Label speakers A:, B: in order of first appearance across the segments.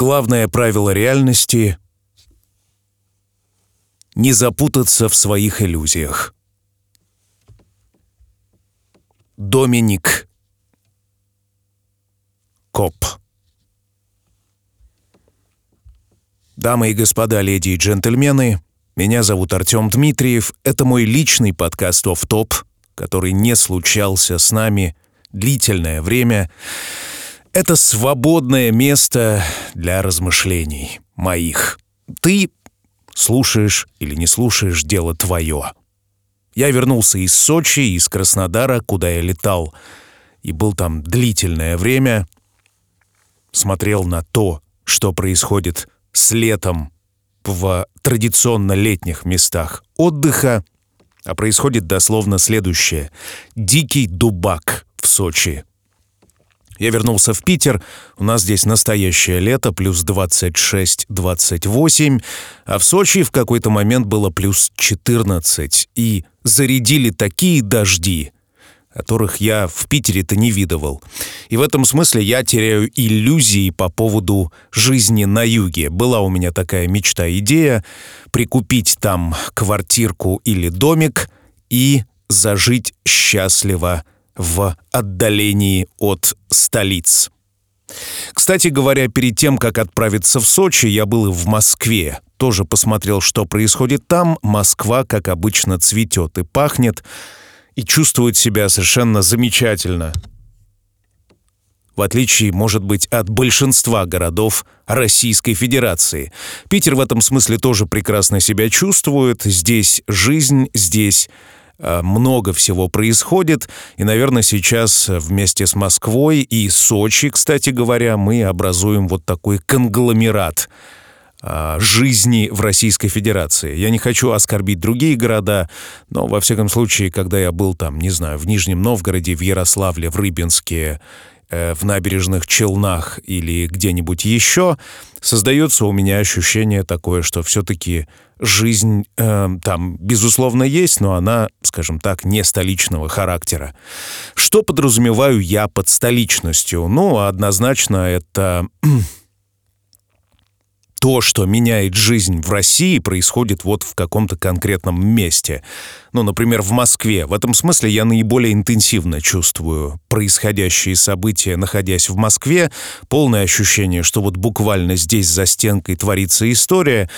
A: Главное правило реальности — не запутаться в своих иллюзиях. Доминик Коп Дамы и господа, леди и джентльмены, меня зовут Артем Дмитриев. Это мой личный подкаст «Офф топ», который не случался с нами длительное время. Это свободное место для размышлений моих. Ты слушаешь или не слушаешь, дело твое. Я вернулся из Сочи, из Краснодара, куда я летал, и был там длительное время, смотрел на то, что происходит с летом в традиционно летних местах отдыха, а происходит дословно следующее. Дикий дубак в Сочи. Я вернулся в Питер, у нас здесь настоящее лето, плюс 26-28, а в Сочи в какой-то момент было плюс 14, и зарядили такие дожди, которых я в Питере-то не видывал. И в этом смысле я теряю иллюзии по поводу жизни на юге. Была у меня такая мечта-идея прикупить там квартирку или домик и зажить счастливо в отдалении от столиц. Кстати говоря, перед тем, как отправиться в Сочи, я был и в Москве. Тоже посмотрел, что происходит там. Москва, как обычно, цветет и пахнет и чувствует себя совершенно замечательно. В отличие, может быть, от большинства городов Российской Федерации. Питер в этом смысле тоже прекрасно себя чувствует. Здесь жизнь, здесь много всего происходит. И, наверное, сейчас вместе с Москвой и Сочи, кстати говоря, мы образуем вот такой конгломерат – а, жизни в Российской Федерации. Я не хочу оскорбить другие города, но, во всяком случае, когда я был там, не знаю, в Нижнем Новгороде, в Ярославле, в Рыбинске, э, в набережных Челнах или где-нибудь еще, создается у меня ощущение такое, что все-таки жизнь э, там, безусловно, есть, но она, скажем так, не столичного характера. Что подразумеваю я под столичностью? Ну, однозначно это то, что меняет жизнь в России, происходит вот в каком-то конкретном месте. Ну, например, в Москве. В этом смысле я наиболее интенсивно чувствую происходящие события, находясь в Москве. Полное ощущение, что вот буквально здесь за стенкой творится история.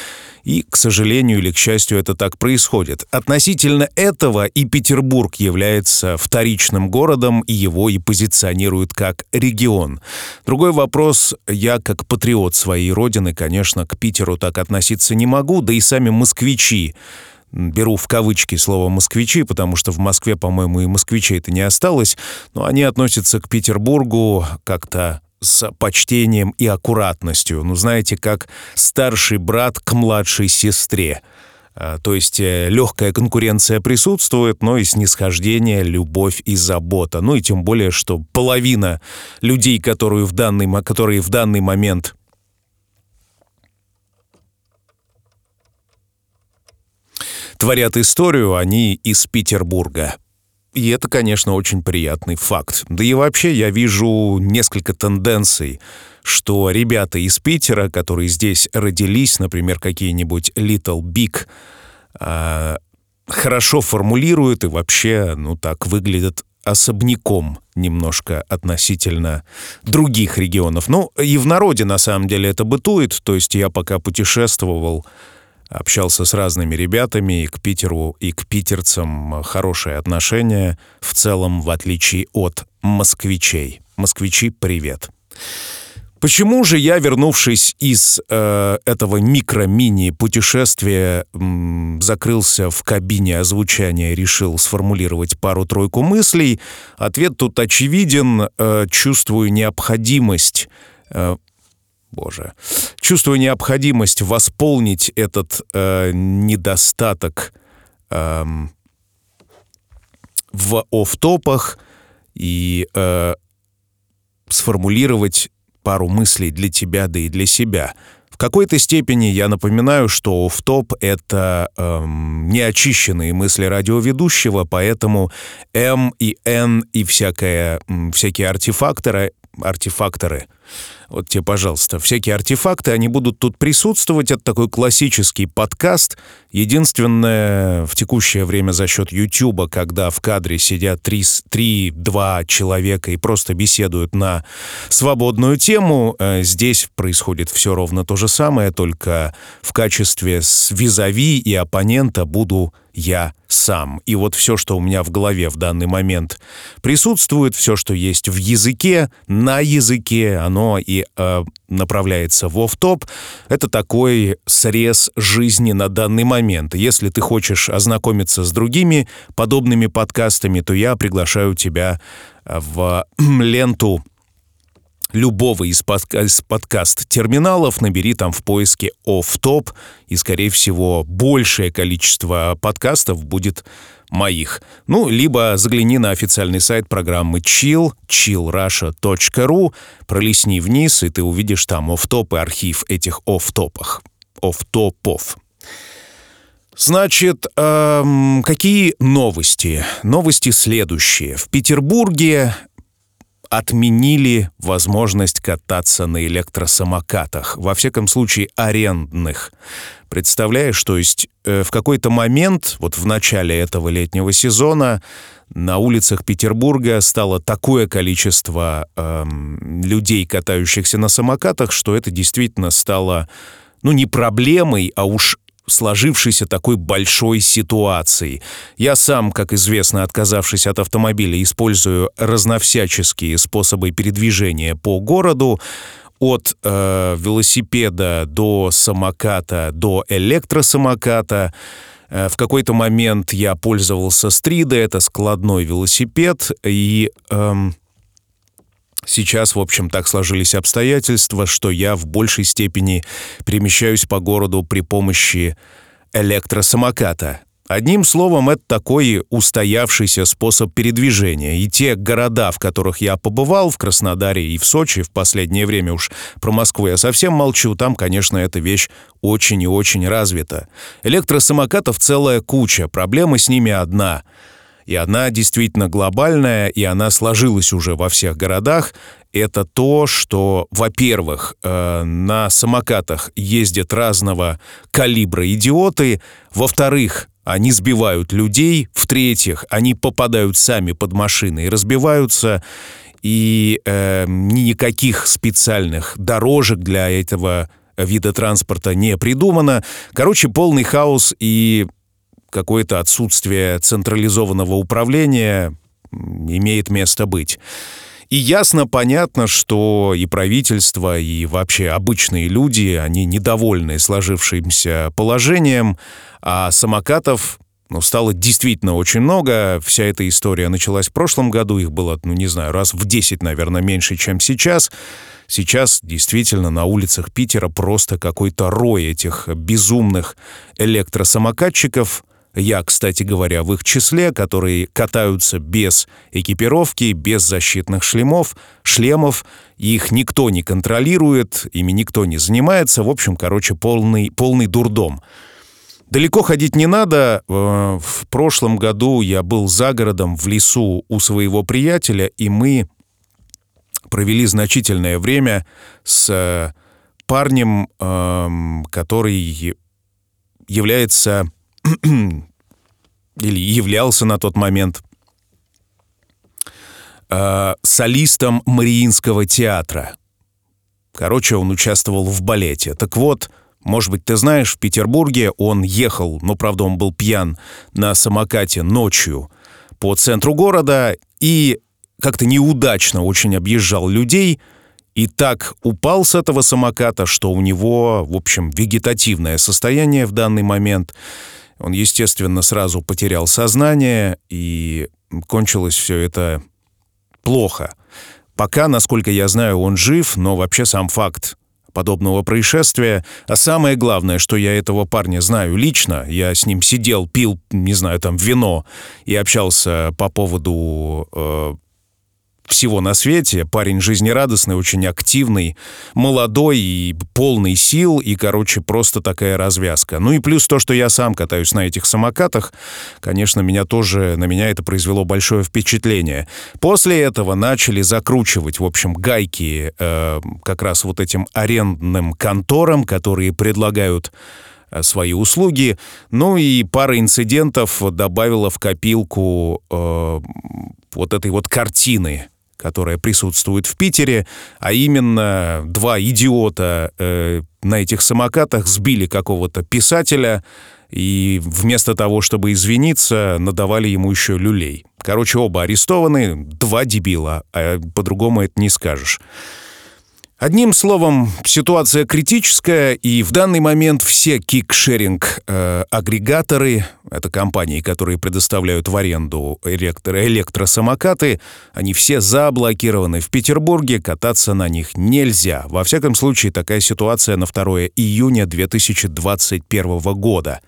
A: И, к сожалению или к счастью, это так происходит. Относительно этого и Петербург является вторичным городом, и его и позиционируют как регион. Другой вопрос, я как патриот своей родины, конечно, к Питеру так относиться не могу, да и сами москвичи беру в кавычки слово «москвичи», потому что в Москве, по-моему, и москвичей это не осталось, но они относятся к Петербургу как-то с почтением и аккуратностью. Ну, знаете, как старший брат к младшей сестре. А, то есть э, легкая конкуренция присутствует, но и снисхождение, любовь и забота. Ну и тем более, что половина людей, которые в данный, которые в данный момент творят историю, они из Петербурга. И это, конечно, очень приятный факт. Да и вообще я вижу несколько тенденций, что ребята из Питера, которые здесь родились, например, какие-нибудь Little Big, э, хорошо формулируют и вообще, ну так, выглядят особняком немножко относительно других регионов. Ну, и в народе, на самом деле, это бытует. То есть я пока путешествовал, общался с разными ребятами, и к Питеру, и к питерцам хорошее отношение, в целом, в отличие от москвичей. Москвичи, привет. Почему же я, вернувшись из э, этого микро-мини путешествия, м, закрылся в кабине озвучания решил сформулировать пару-тройку мыслей? Ответ тут очевиден. Э, чувствую необходимость э, Боже. Чувствую необходимость восполнить этот э, недостаток э, в офтопах и э, сформулировать пару мыслей для тебя, да и для себя. В какой-то степени я напоминаю, что офтоп — это эм, неочищенные мысли радиоведущего, поэтому М и Н и всякое, всякие артефакторы артефакторы. Вот тебе, пожалуйста, всякие артефакты, они будут тут присутствовать. Это такой классический подкаст. Единственное, в текущее время за счет Ютуба, когда в кадре сидят 3-2 человека и просто беседуют на свободную тему, э, здесь происходит все ровно то же самое, только в качестве с визави и оппонента буду я сам. И вот все, что у меня в голове в данный момент присутствует, все, что есть в языке, на языке, оно и э, направляется в оф-топ. Это такой срез жизни на данный момент. Если ты хочешь ознакомиться с другими подобными подкастами, то я приглашаю тебя в ленту любого из, подка- из подкаст-терминалов, набери там в поиске off-top, и, скорее всего, большее количество подкастов будет моих. Ну, либо загляни на официальный сайт программы Chill, chillrusha.ru, пролистни вниз, и ты увидишь там оф-топ и архив этих оф-топах, оф-топов. Значит, эм, какие новости? Новости следующие. В Петербурге отменили возможность кататься на электросамокатах, во всяком случае арендных. Представляешь, то есть э, в какой-то момент, вот в начале этого летнего сезона, на улицах Петербурга стало такое количество э, людей, катающихся на самокатах, что это действительно стало, ну, не проблемой, а уж сложившейся такой большой ситуацией. Я сам, как известно, отказавшись от автомобиля, использую разновсяческие способы передвижения по городу, от э, велосипеда до самоката, до электросамоката. Э, в какой-то момент я пользовался Стрида, это складной велосипед, и эм, Сейчас, в общем, так сложились обстоятельства, что я в большей степени перемещаюсь по городу при помощи электросамоката. Одним словом, это такой устоявшийся способ передвижения. И те города, в которых я побывал, в Краснодаре и в Сочи, в последнее время уж про Москву я совсем молчу, там, конечно, эта вещь очень и очень развита. Электросамокатов целая куча, проблема с ними одна — и она действительно глобальная, и она сложилась уже во всех городах, это то, что, во-первых, э, на самокатах ездят разного калибра идиоты, во-вторых, они сбивают людей, в-третьих, они попадают сами под машины и разбиваются, и э, никаких специальных дорожек для этого вида транспорта не придумано. Короче, полный хаос и какое-то отсутствие централизованного управления имеет место быть. И ясно, понятно, что и правительство, и вообще обычные люди, они недовольны сложившимся положением, а самокатов ну, стало действительно очень много. Вся эта история началась в прошлом году, их было, ну, не знаю, раз в 10, наверное, меньше, чем сейчас. Сейчас действительно на улицах Питера просто какой-то рой этих безумных электросамокатчиков, я, кстати говоря, в их числе, которые катаются без экипировки, без защитных шлемов, шлемов, их никто не контролирует, ими никто не занимается. В общем, короче, полный, полный дурдом. Далеко ходить не надо. Э, в прошлом году я был за городом в лесу у своего приятеля, и мы провели значительное время с э, парнем, эм, который является или являлся на тот момент э, солистом Мариинского театра. Короче, он участвовал в балете. Так вот, может быть, ты знаешь, в Петербурге он ехал, но, правда, он был пьян на самокате ночью по центру города и как-то неудачно очень объезжал людей и так упал с этого самоката, что у него, в общем, вегетативное состояние в данный момент – он, естественно, сразу потерял сознание, и кончилось все это плохо. Пока, насколько я знаю, он жив, но вообще сам факт подобного происшествия. А самое главное, что я этого парня знаю лично, я с ним сидел, пил, не знаю, там, вино и общался по поводу э, всего на свете. Парень жизнерадостный, очень активный, молодой и полный сил, и, короче, просто такая развязка. Ну и плюс то, что я сам катаюсь на этих самокатах, конечно, меня тоже, на меня это произвело большое впечатление. После этого начали закручивать, в общем, гайки э, как раз вот этим арендным конторам, которые предлагают Э, свои услуги. Ну и пара инцидентов добавила в копилку э, вот этой вот картины, которая присутствует в Питере, а именно два идиота э, на этих самокатах сбили какого-то писателя и вместо того, чтобы извиниться, надавали ему еще люлей. Короче, оба арестованы, два дебила, а по-другому это не скажешь. Одним словом, ситуация критическая, и в данный момент все кикшеринг-агрегаторы, э, это компании, которые предоставляют в аренду электро электросамокаты, они все заблокированы. В Петербурге кататься на них нельзя. Во всяком случае, такая ситуация на 2 июня 2021 года.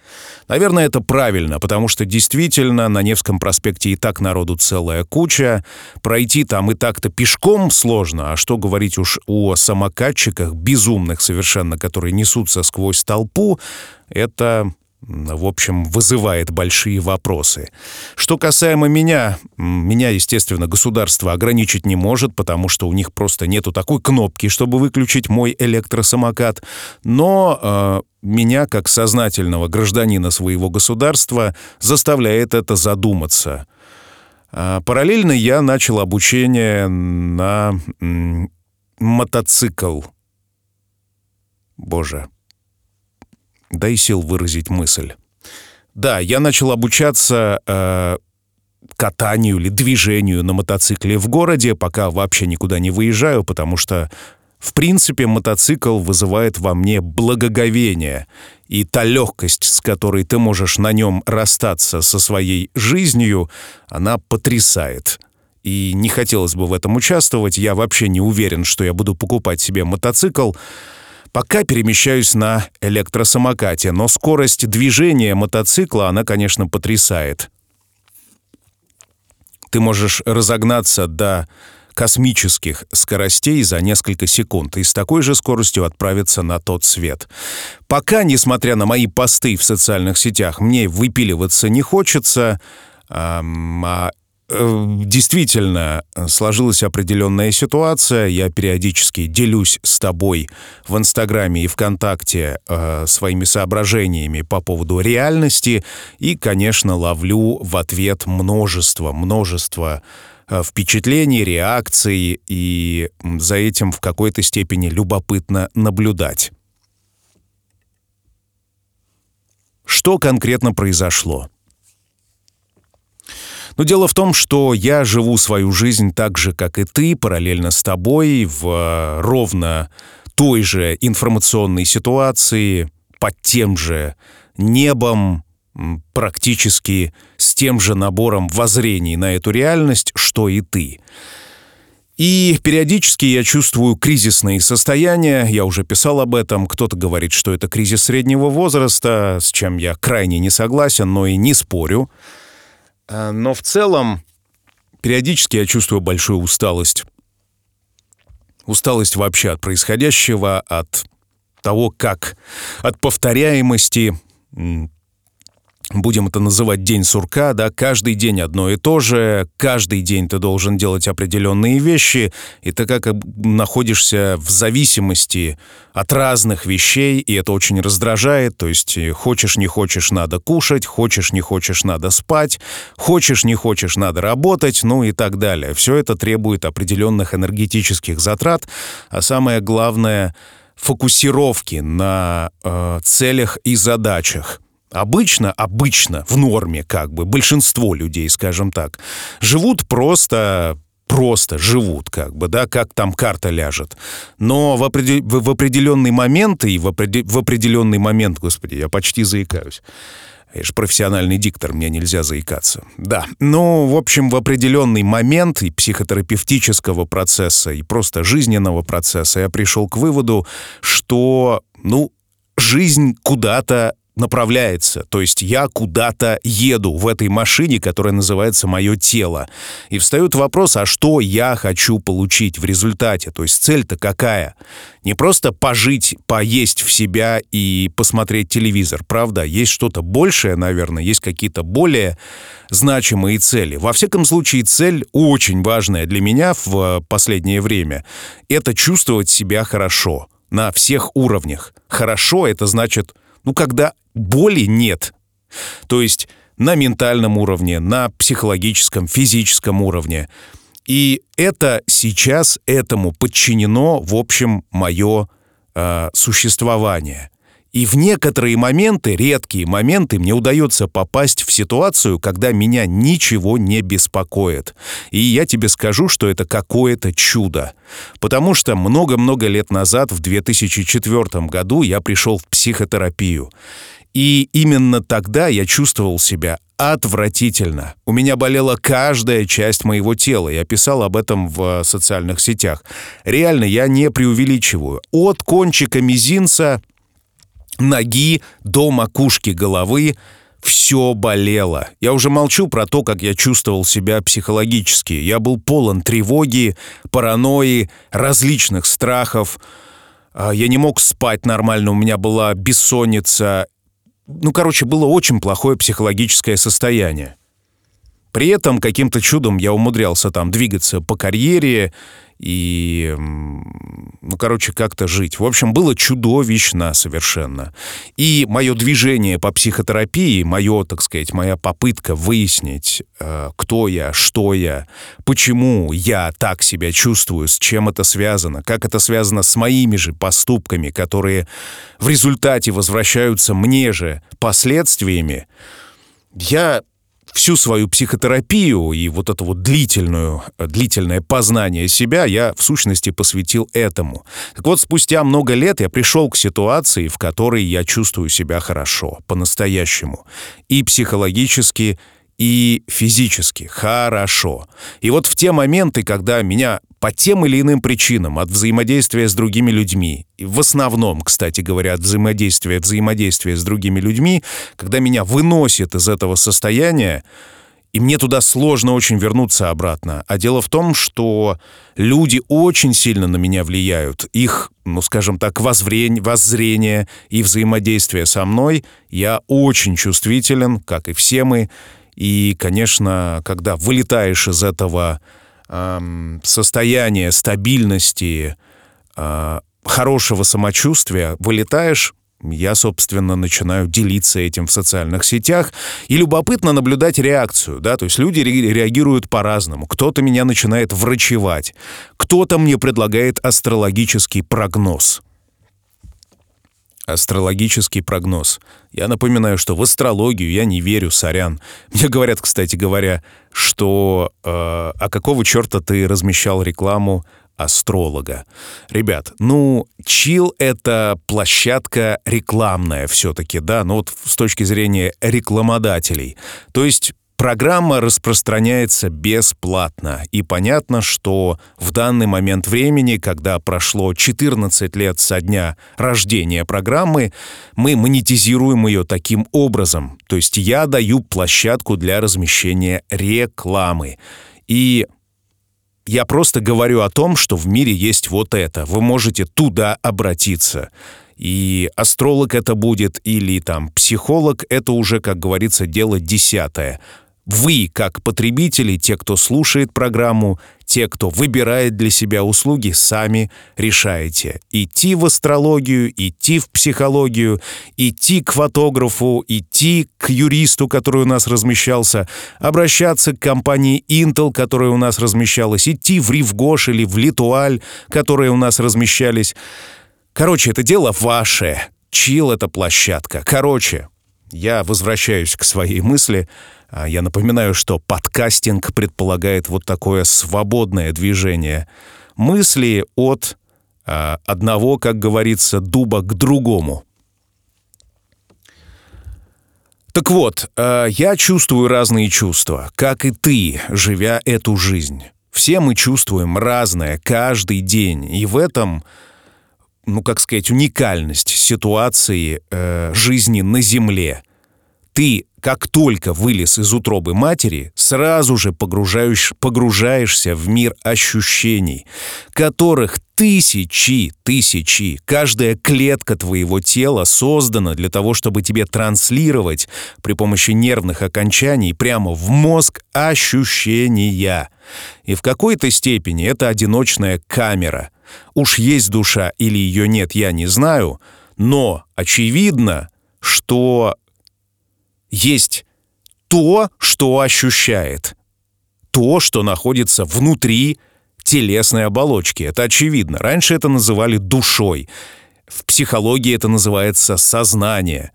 A: Наверное, это правильно, потому что действительно на Невском проспекте и так народу целая куча. Пройти там и так-то пешком сложно, а что говорить уж о самокатчиках, безумных совершенно, которые несутся сквозь толпу, это в общем, вызывает большие вопросы. Что касаемо меня, меня, естественно, государство ограничить не может, потому что у них просто нету такой кнопки, чтобы выключить мой электросамокат. Но э, меня, как сознательного гражданина своего государства, заставляет это задуматься. А параллельно я начал обучение на мотоцикл. Боже, дай сил выразить мысль. Да, я начал обучаться э, катанию или движению на мотоцикле в городе, пока вообще никуда не выезжаю, потому что, в принципе, мотоцикл вызывает во мне благоговение. И та легкость, с которой ты можешь на нем расстаться со своей жизнью, она потрясает и не хотелось бы в этом участвовать. Я вообще не уверен, что я буду покупать себе мотоцикл. Пока перемещаюсь на электросамокате, но скорость движения мотоцикла, она, конечно, потрясает. Ты можешь разогнаться до космических скоростей за несколько секунд и с такой же скоростью отправиться на тот свет. Пока, несмотря на мои посты в социальных сетях, мне выпиливаться не хочется, а действительно э, сложилась определенная ситуация. Я периодически делюсь с тобой в Инстаграме и ВКонтакте э, своими соображениями по поводу реальности и, конечно, ловлю в ответ множество, множество э, впечатлений, реакций, и за этим в какой-то степени любопытно наблюдать. Что конкретно произошло? Но дело в том, что я живу свою жизнь так же, как и ты, параллельно с тобой, в э, ровно той же информационной ситуации, под тем же небом, практически с тем же набором воззрений на эту реальность, что и ты. И периодически я чувствую кризисные состояния, я уже писал об этом, кто-то говорит, что это кризис среднего возраста, с чем я крайне не согласен, но и не спорю. Э, но в целом периодически я чувствую большую усталость. Усталость вообще от происходящего, от того, как от повторяемости, будем это называть день сурка, да, каждый день одно и то же, каждый день ты должен делать определенные вещи, и ты как находишься в зависимости от разных вещей, и это очень раздражает, то есть э, хочешь не хочешь надо кушать, хочешь не хочешь надо спать, хочешь не хочешь надо работать, ну и так далее. Все это требует определенных энергетических затрат, а самое главное фокусировки на э, целях и задачах. Обычно, обычно, в норме как бы, большинство людей, скажем так, живут просто просто живут, как бы, да, как там карта ляжет. Но в, определ... в определенный момент, и в, в определенный момент, господи, я почти заикаюсь, я же профессиональный диктор, мне нельзя заикаться. Да, ну, в общем, в определенный момент и психотерапевтического процесса, и просто жизненного процесса я пришел к выводу, что, ну, жизнь куда-то направляется. То есть я куда-то еду в этой машине, которая называется «Мое тело». И встает вопрос, а что я хочу получить в результате? То есть цель-то какая? Не просто пожить, поесть в себя и посмотреть телевизор, правда? Есть что-то большее, наверное, есть какие-то более значимые цели. Во всяком случае, цель очень важная для меня в последнее время — это чувствовать себя хорошо на всех уровнях. Хорошо — это значит ну, когда боли нет. То есть на ментальном уровне, на психологическом, физическом уровне. И это сейчас этому подчинено, в общем, мое э, существование. И в некоторые моменты, редкие моменты, мне удается попасть в ситуацию, когда меня ничего не беспокоит. И я тебе скажу, что это какое-то чудо. Потому что много-много лет назад, в 2004 году, я пришел в психотерапию. И именно тогда я чувствовал себя отвратительно. У меня болела каждая часть моего тела. Я писал об этом в социальных сетях. Реально, я не преувеличиваю. От кончика мизинца ноги до макушки головы все болело. Я уже молчу про то, как я чувствовал себя психологически. Я был полон тревоги, паранойи, различных страхов. А, я не мог спать нормально, у меня была бессонница. Ну, короче, было очень плохое психологическое состояние. При этом каким-то чудом я умудрялся там двигаться по карьере и, ну, короче, как-то жить. В общем, было чудовищно совершенно. И мое движение по психотерапии, мое, так сказать, моя попытка выяснить, э, кто я, что я, почему я так себя чувствую, с чем это связано, как это связано с моими же поступками, которые в результате возвращаются мне же последствиями, я всю свою психотерапию и вот это вот длительную, длительное познание себя я в сущности посвятил этому. Так вот, спустя много лет я пришел к ситуации, в которой я чувствую себя хорошо, по-настоящему. И психологически, и физически хорошо. И вот в те моменты, когда меня по тем или иным причинам от взаимодействия с другими людьми, и в основном, кстати говоря, от взаимодействия, взаимодействия с другими людьми, когда меня выносит из этого состояния, и мне туда сложно очень вернуться обратно. А дело в том, что люди очень сильно на меня влияют. Их, ну, скажем так, воззрение, воззрение и взаимодействие со мной. Я очень чувствителен, как и все мы. И, конечно, когда вылетаешь из этого э, состояния стабильности, э, хорошего самочувствия, вылетаешь я, собственно, начинаю делиться этим в социальных сетях. И любопытно наблюдать реакцию, да, то есть люди реагируют по-разному. Кто-то меня начинает врачевать, кто-то мне предлагает астрологический прогноз астрологический прогноз. Я напоминаю, что в астрологию я не верю, сорян. Мне говорят, кстати говоря, что э, а какого черта ты размещал рекламу астролога. Ребят, ну, чил — это площадка рекламная все-таки, да, ну вот с точки зрения рекламодателей. То есть Программа распространяется бесплатно, и понятно, что в данный момент времени, когда прошло 14 лет со дня рождения программы, мы монетизируем ее таким образом. То есть я даю площадку для размещения рекламы. И я просто говорю о том, что в мире есть вот это. Вы можете туда обратиться. И астролог это будет, или там психолог, это уже, как говорится, дело десятое. Вы, как потребители, те, кто слушает программу, те, кто выбирает для себя услуги, сами решаете. Идти в астрологию, идти в психологию, идти к фотографу, идти к юристу, который у нас размещался, обращаться к компании Intel, которая у нас размещалась, идти в Ривгош или в Литуаль, которые у нас размещались. Короче, это дело ваше. Чил — это площадка. Короче, я возвращаюсь к своей мысли — а, я напоминаю, что подкастинг предполагает вот такое свободное движение мысли от а, одного, как говорится, дуба к другому. Так вот, а, я чувствую разные чувства, как и ты, живя эту жизнь. Все мы чувствуем разное каждый день, и в этом ну, как сказать, уникальность ситуации э, жизни на Земле. Ты, как только вылез из утробы матери, сразу же погружаешь, погружаешься в мир ощущений, которых тысячи, тысячи. Каждая клетка твоего тела создана для того, чтобы тебе транслировать при помощи нервных окончаний прямо в мозг ощущения. И в какой-то степени это одиночная камера — Уж есть душа или ее нет, я не знаю, но очевидно, что есть то, что ощущает, то, что находится внутри телесной оболочки. Это очевидно. Раньше это называли душой. В психологии это называется сознание.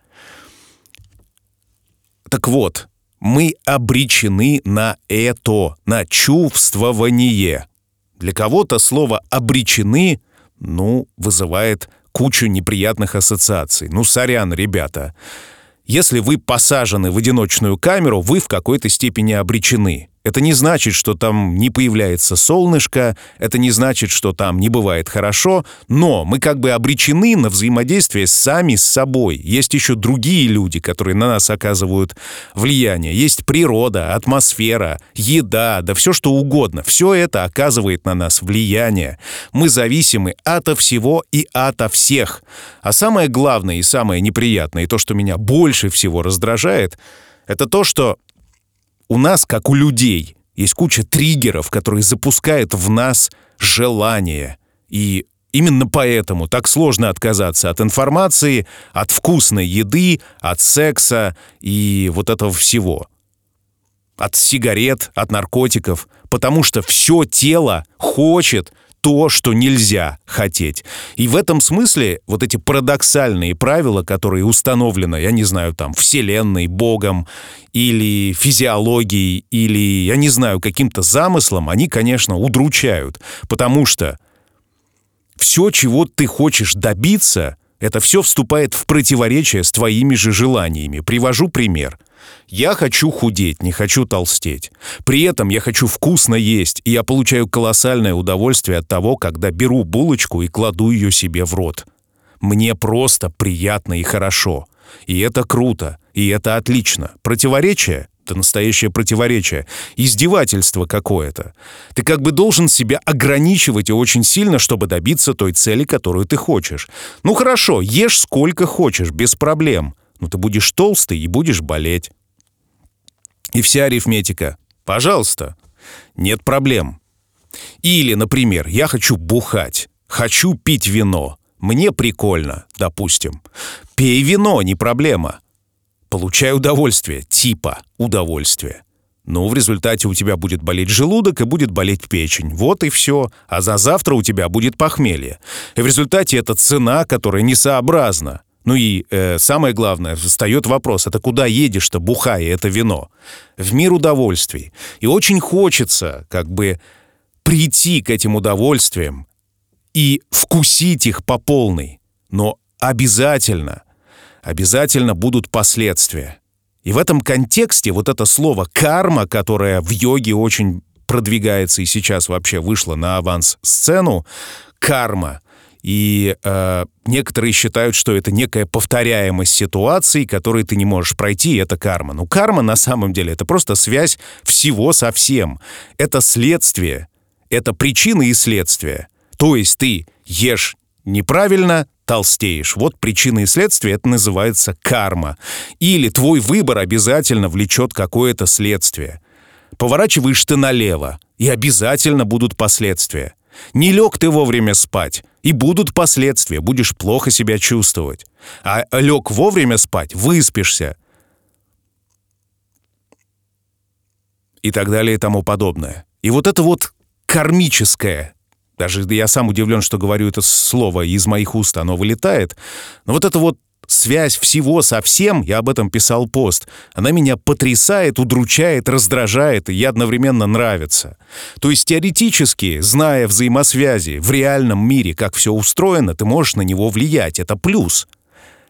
A: Так вот, мы обречены на это, на чувствование. Для кого-то слово «обречены» ну, вызывает кучу неприятных ассоциаций. Ну, сорян, ребята. Если вы посажены в одиночную камеру, вы в какой-то степени обречены. Это не значит, что там не появляется солнышко, это не значит, что там не бывает хорошо, но мы как бы обречены на взаимодействие сами с собой. Есть еще другие люди, которые на нас оказывают влияние. Есть природа, атмосфера, еда, да все что угодно. Все это оказывает на нас влияние. Мы зависимы ото всего и ото всех. А самое главное и самое неприятное, и то, что меня больше всего раздражает, это то, что у нас, как у людей, есть куча триггеров, которые запускают в нас желание. И именно поэтому так сложно отказаться от информации, от вкусной еды, от секса и вот этого всего. От сигарет, от наркотиков, потому что все тело хочет то, что нельзя хотеть. И в этом смысле вот эти парадоксальные правила, которые установлены, я не знаю, там, Вселенной, Богом или физиологией, или, я не знаю, каким-то замыслом, они, конечно, удручают. Потому что все, чего ты хочешь добиться, это все вступает в противоречие с твоими же желаниями. Привожу пример. Я хочу худеть, не хочу толстеть. При этом я хочу вкусно есть, и я получаю колоссальное удовольствие от того, когда беру булочку и кладу ее себе в рот. Мне просто приятно и хорошо. И это круто, и это отлично. Противоречие это настоящее противоречие, издевательство какое-то. Ты как бы должен себя ограничивать и очень сильно, чтобы добиться той цели, которую ты хочешь. Ну хорошо, ешь сколько хочешь, без проблем. Но ты будешь толстый и будешь болеть. И вся арифметика. Пожалуйста. Нет проблем. Или, например, я хочу бухать, хочу пить вино. Мне прикольно, допустим. Пей вино, не проблема. Получай удовольствие, типа удовольствие. Но в результате у тебя будет болеть желудок и будет болеть печень. Вот и все. А за завтра у тебя будет похмелье. И в результате это цена, которая несообразна. Ну и э, самое главное, встает вопрос, это куда едешь-то, бухая это вино? В мир удовольствий. И очень хочется как бы прийти к этим удовольствиям и вкусить их по полной. Но обязательно обязательно будут последствия. И в этом контексте вот это слово «карма», которое в йоге очень продвигается и сейчас вообще вышло на аванс-сцену, карма. И э, некоторые считают, что это некая повторяемость ситуаций, которые ты не можешь пройти, и это карма. Но карма на самом деле это просто связь всего со всем. Это следствие, это причины и следствия. То есть ты ешь неправильно, толстеешь. Вот причины и следствия, это называется карма. Или твой выбор обязательно влечет какое-то следствие. Поворачиваешь ты налево, и обязательно будут последствия. Не лег ты вовремя спать, и будут последствия, будешь плохо себя чувствовать. А лег вовремя спать, выспишься. И так далее и тому подобное. И вот это вот кармическое даже я сам удивлен, что говорю это слово, из моих уст оно вылетает. Но вот это вот связь всего со всем, я об этом писал пост, она меня потрясает, удручает, раздражает, и ей одновременно нравится. То есть теоретически, зная взаимосвязи в реальном мире, как все устроено, ты можешь на него влиять, это плюс.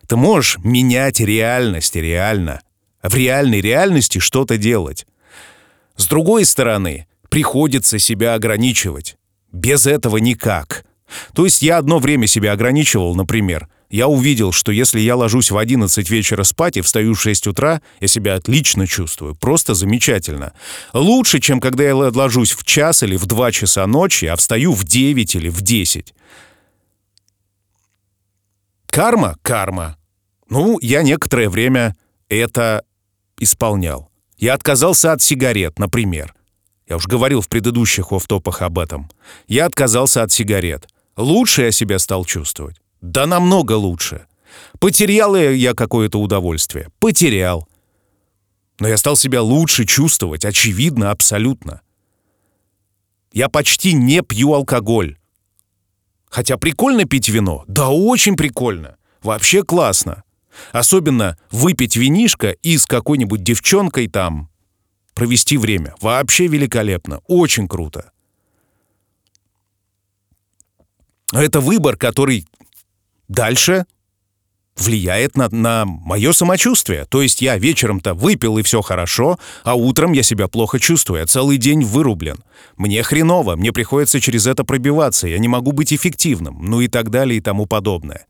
A: Ты можешь менять реальность реально. В реальной реальности что-то делать. С другой стороны, приходится себя ограничивать. Без этого никак. То есть я одно время себя ограничивал, например. Я увидел, что если я ложусь в 11 вечера спать и встаю в 6 утра, я себя отлично чувствую, просто замечательно. Лучше, чем когда я ложусь в час или в 2 часа ночи, а встаю в 9 или в 10. Карма? Карма. Ну, я некоторое время это исполнял. Я отказался от сигарет, например. Я уже говорил в предыдущих офтопах об этом. Я отказался от сигарет. Лучше я себя стал чувствовать. Да намного лучше. Потерял я какое-то удовольствие. Потерял. Но я стал себя лучше чувствовать, очевидно, абсолютно. Я почти не пью алкоголь. Хотя прикольно пить вино. Да очень прикольно. Вообще классно. Особенно выпить винишко и с какой-нибудь девчонкой там провести время. Вообще великолепно. Очень круто. Это выбор, который дальше влияет на, на мое самочувствие. То есть я вечером-то выпил и все хорошо, а утром я себя плохо чувствую, я целый день вырублен. Мне хреново, мне приходится через это пробиваться, я не могу быть эффективным, ну и так далее и тому подобное.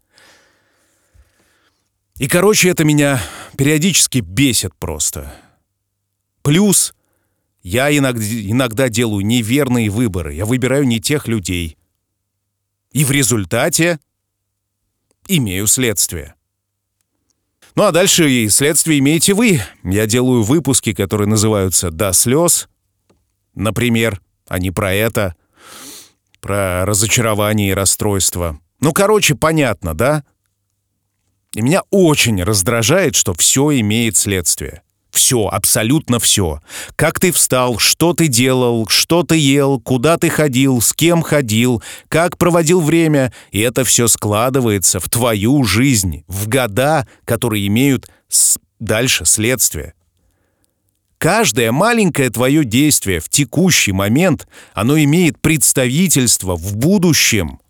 A: И, короче, это меня периодически бесит просто. Плюс я иногда, иногда делаю неверные выборы, я выбираю не тех людей. И в результате имею следствие. Ну а дальше и следствие имеете вы. Я делаю выпуски, которые называются «До слез», например, а не про это, про разочарование и расстройство. Ну, короче, понятно, да? И меня очень раздражает, что все имеет следствие. Все, абсолютно все. Как ты встал, что ты делал, что ты ел, куда ты ходил, с кем ходил, как проводил время. И это все складывается в твою жизнь, в года, которые имеют дальше следствие. Каждое маленькое твое действие в текущий момент, оно имеет представительство в будущем –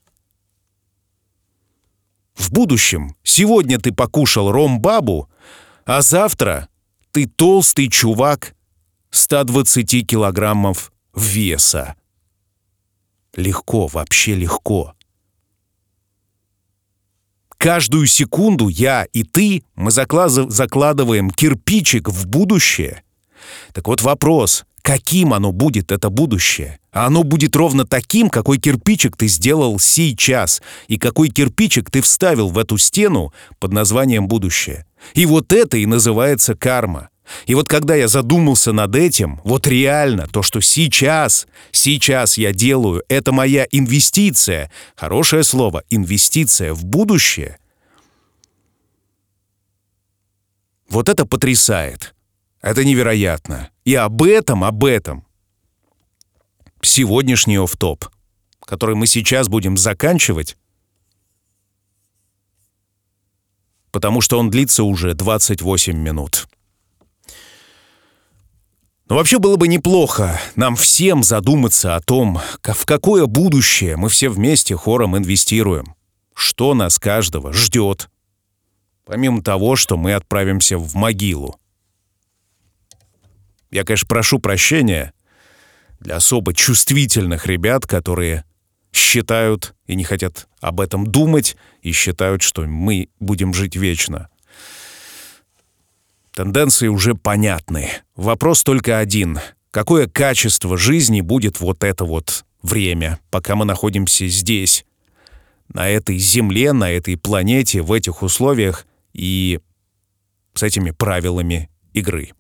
A: в будущем сегодня ты покушал ром-бабу, а завтра ты толстый чувак 120 килограммов веса. Легко, вообще легко. Каждую секунду я и ты, мы закладываем кирпичик в будущее. Так вот вопрос, каким оно будет, это будущее. А оно будет ровно таким, какой кирпичик ты сделал сейчас, и какой кирпичик ты вставил в эту стену под названием «будущее». И вот это и называется карма. И вот когда я задумался над этим, вот реально то, что сейчас, сейчас я делаю, это моя инвестиция, хорошее слово, инвестиция в будущее, вот это потрясает. Это невероятно. И об этом, об этом сегодняшний оф-топ, который мы сейчас будем заканчивать, потому что он длится уже 28 минут. Но вообще было бы неплохо нам всем задуматься о том, в какое будущее мы все вместе хором инвестируем. Что нас каждого ждет. Помимо того, что мы отправимся в могилу. Я, конечно, прошу прощения для особо чувствительных ребят, которые считают и не хотят об этом думать, и считают, что мы будем жить вечно. Тенденции уже понятны. Вопрос только один. Какое качество жизни будет вот это вот время, пока мы находимся здесь, на этой земле, на этой планете, в этих условиях и с этими правилами игры.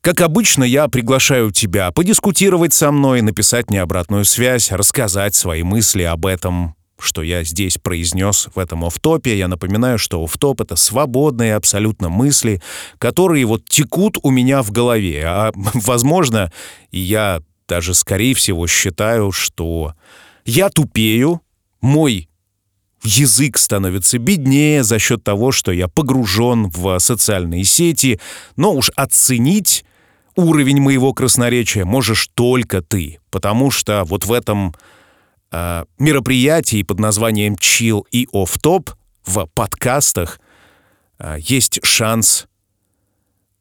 A: Как обычно, я приглашаю тебя подискутировать со мной, написать мне обратную связь, рассказать свои мысли об этом, что я здесь произнес в этом офтопе. Я напоминаю, что офтоп — это свободные абсолютно мысли, которые вот текут у меня в голове. А, возможно, я даже, скорее всего, считаю, что я тупею, мой язык становится беднее за счет того, что я погружен в социальные сети, но уж оценить уровень моего красноречия можешь только ты, потому что вот в этом э, мероприятии под названием Chill и Off Top в подкастах э, есть шанс,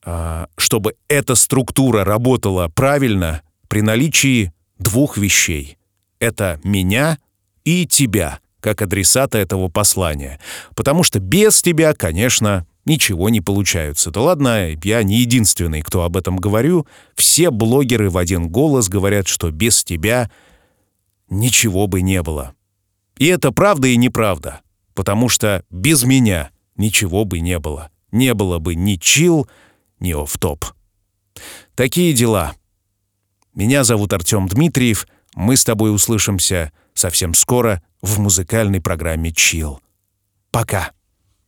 A: э, чтобы эта структура работала правильно при наличии двух вещей. Это меня и тебя, как адресата этого послания. Потому что без тебя, конечно, ничего не получается. Да ладно, я не единственный, кто об этом говорю. Все блогеры в один голос говорят, что без тебя ничего бы не было. И это правда и неправда, потому что без меня ничего бы не было. Не было бы ни чил, ни оф-топ. Такие дела. Меня зовут Артем Дмитриев. Мы с тобой услышимся совсем скоро в музыкальной программе «Чил». Пока.